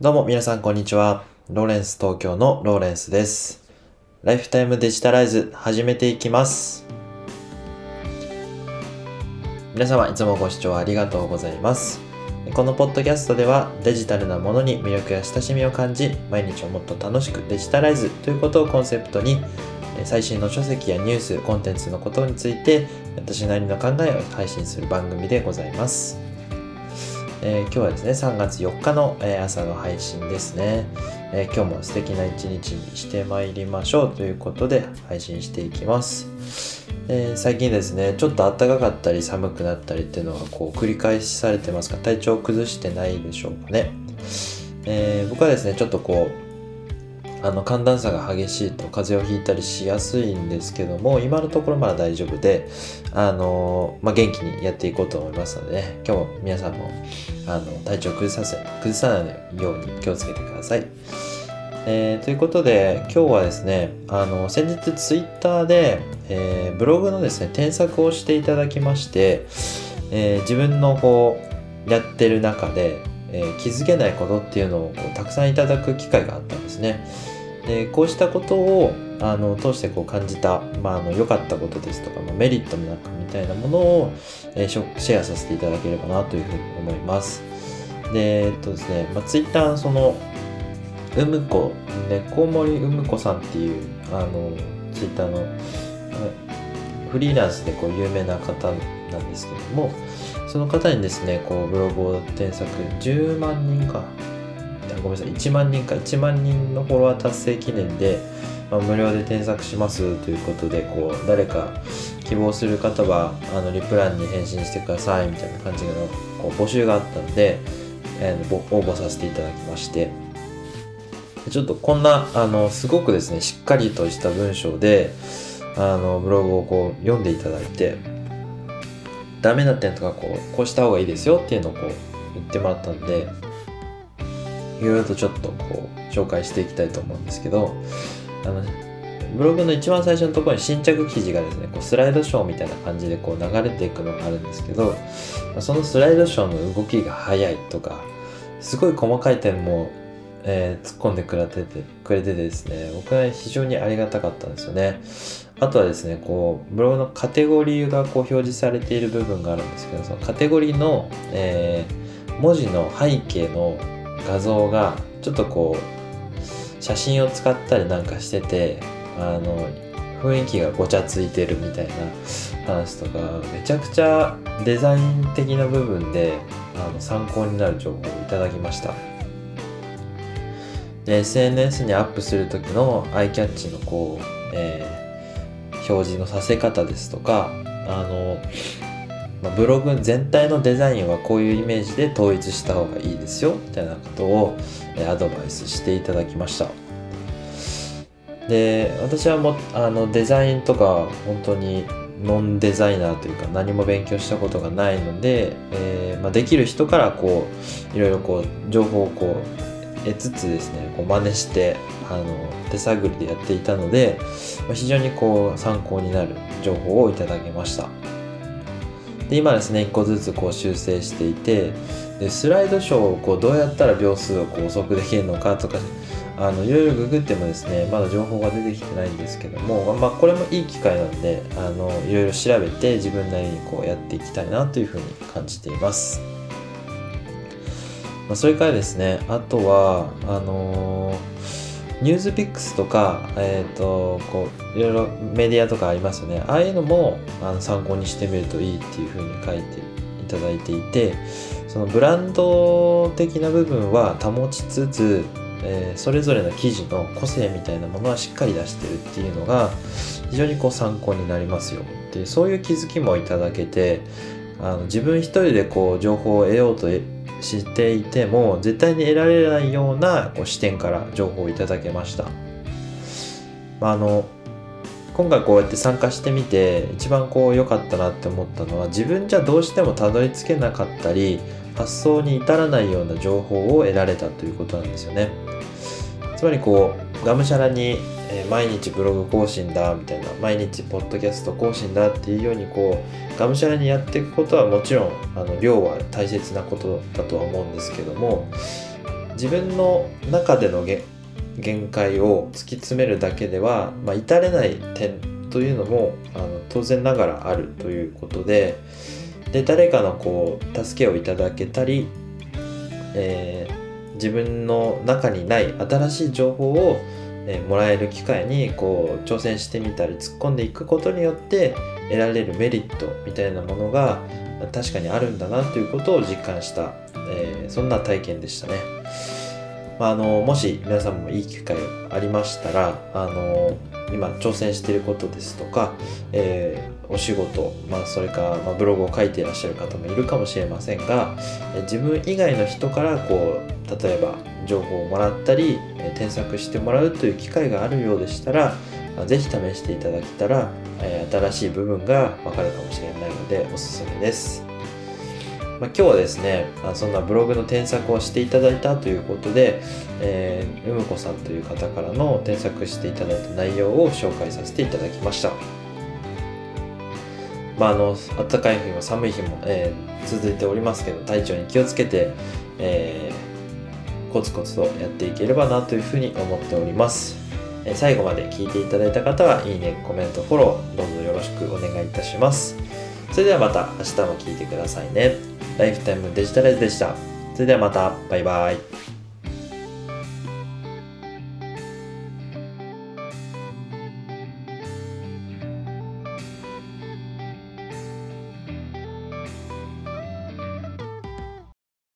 どうも皆さんこんにちは。ローレンス東京のローレンスです。ライフタイムデジタライズ始めていきます。皆様いつもご視聴ありがとうございます。このポッドキャストではデジタルなものに魅力や親しみを感じ、毎日をもっと楽しくデジタライズということをコンセプトに、最新の書籍やニュース、コンテンツのことについて私なりの考えを配信する番組でございます。えー今日はですね3月4日の、え朝の配信ですね、えー今日も素敵な一日にしてまいりましょう。ということで配信していきます、え最近ですねちょっと暖かかったり寒くなったりっていうのはこう繰り返しされてますが体調を崩してないでしょうかね、え僕はですねちょっとこうあの寒暖差が激しいと風邪をひいたりしやすいんですけども今のところまだ大丈夫であのまあ、元気にやっていこうと思いますので、ね、今日も皆さんもあの体調崩させ崩さないように気をつけてください。えーということで今日はですねあの先日ツイッターで、えーブログのですね添削をしていただきまして、えー自分のこうやってる中で、えー気づけないことっていうのをこうたくさんいただく機会があったんですね。でこうしたことをあの通してこう感じた、まあ、あの良かったことですとか、まあ、メリットみたいなものを、えーシェアさせていただければなというふうに思います。で、えっとですね、まあ、ツイッターその、うむこ、猫森うむこさんっていう、あの、ツイッターの、フリーランスでこう有名な方なんですけども、その方にですね、こうブログを添削。10万人か、ごめんなさい、1万人か、1万人のフォロワー達成記念で、まあ、無料で添削しますということで、こう、誰か希望する方は、あの、リプランに返信してくださいみたいな感じのこう募集があったので、えー応募させていただきまして、ちょっとこんな、あの、すごくですね、しっかりとした文章で、あの、ブログをこう、読んでいただいて、ダメな点とか、こう、こうした方がいいですよっていうのをこう、言ってもらったんで、いろいろとちょっとこう、紹介していきたいと思うんですけど、あの、ブログの一番最初のところに新着記事がですね、こうスライドショーみたいな感じでこう流れていくのがあるんですけど、そのスライドショーの動きが速いとか、すごい細かい点も、えー突っ込んでくれててくれてですね、僕は非常にありがたかったんですよね。あとはですね、こう、ブログのカテゴリーがこう表示されている部分があるんですけど、そのカテゴリーの、えー文字の背景の画像が、ちょっとこう、写真を使ったりなんかしてて、あの、雰囲気がごちゃついてるみたいな話とか、めちゃくちゃデザイン的な部分で、あの、参考になる情報をいただきました。SNS にアップする時のアイキャッチのこう、えー表示のさせ方ですとかあの、まあブログ全体のデザインはこういうイメージで統一した方がいいですよみたいなことを、えアドバイスしていただきました。で私はもあのデザインとか本当にノンデザイナーというか何も勉強したことがないので、えーまあ、できる人からこういろいろこう情報をこうつつですねこう真似してあの手探りでやっていたので、まあ非常にこう参考になる情報をいただきましたで今ですね1個ずつこう修正していてでスライドショーをこうどうやったら秒数をこう遅くできるのかとかあのいろいろググってもですねまだ情報が出てきてないんですけども、まあ、これもいい機会なんであのいろいろ調べて自分なりにこうやっていきたいなというふうに感じています。まあ、それからですね、あとは、あのーニュースピックスとか、えっ、と、こう、いろいろメディアとかありますよね。ああいうのもあの参考にしてみるといいっていうふうに書いていただいていて、そのブランド的な部分は保ちつつ、えーそれぞれの記事の個性みたいなものはしっかり出してるっていうのが非常にこう参考になりますよってそういう気づきもいただけてあの自分一人でこう情報を得ようとしていても絶対に得られないようなこう視点から情報をいただけました。まあ、あの今回こうやって参加してみて一番こう良かったなって思ったのは自分じゃどうしてもたどり着けなかったり発想に至らないような情報を得られたということなんですよね。つまりこうがむしゃらに、えー毎日ブログ更新だみたいな毎日ポッドキャスト更新だっていうようにこうがむしゃらにやっていくことはもちろんあの量は大切なことだとは思うんですけども自分の中での限界を突き詰めるだけでは、まあ、至れない点というのもあの当然ながらあるということでで誰かのこう助けをいただけたり、えー、自分の中にない新しい情報を、え、もらえる機会にこう挑戦してみたり突っ込んでいくことによって得られるメリットみたいなものが確かにあるんだなということを実感した、えー、そんな体験でしたね。まあ、あのもし皆さんもいい機会ありましたらあの今挑戦していることですとか、えー、お仕事、まあ、それか、ま、ブログを書いていらっしゃる方もいるかもしれませんが自分以外の人からこう例えば情報をもらったり添削してもらうという機会があるようでしたら是非試していただけたら新しい部分がわかるかもしれないのでおすすめです。まあ、今日はですねそんなブログの添削をしていただいたということで、えー、うむこさんという方からの添削していただいた内容を紹介させていただきました。まあ、あの暖かい日も寒い日も、えー、続いておりますけど体調に気をつけて、えー、コツコツとやっていければなというふうに思っております。え最後まで聞いていただいた方はいいね、コメント、フォローどうぞよろしくお願いいたします。それではまた明日も聞いてくださいね。ライフタイムデジタルでした。それではまた。バイバイ。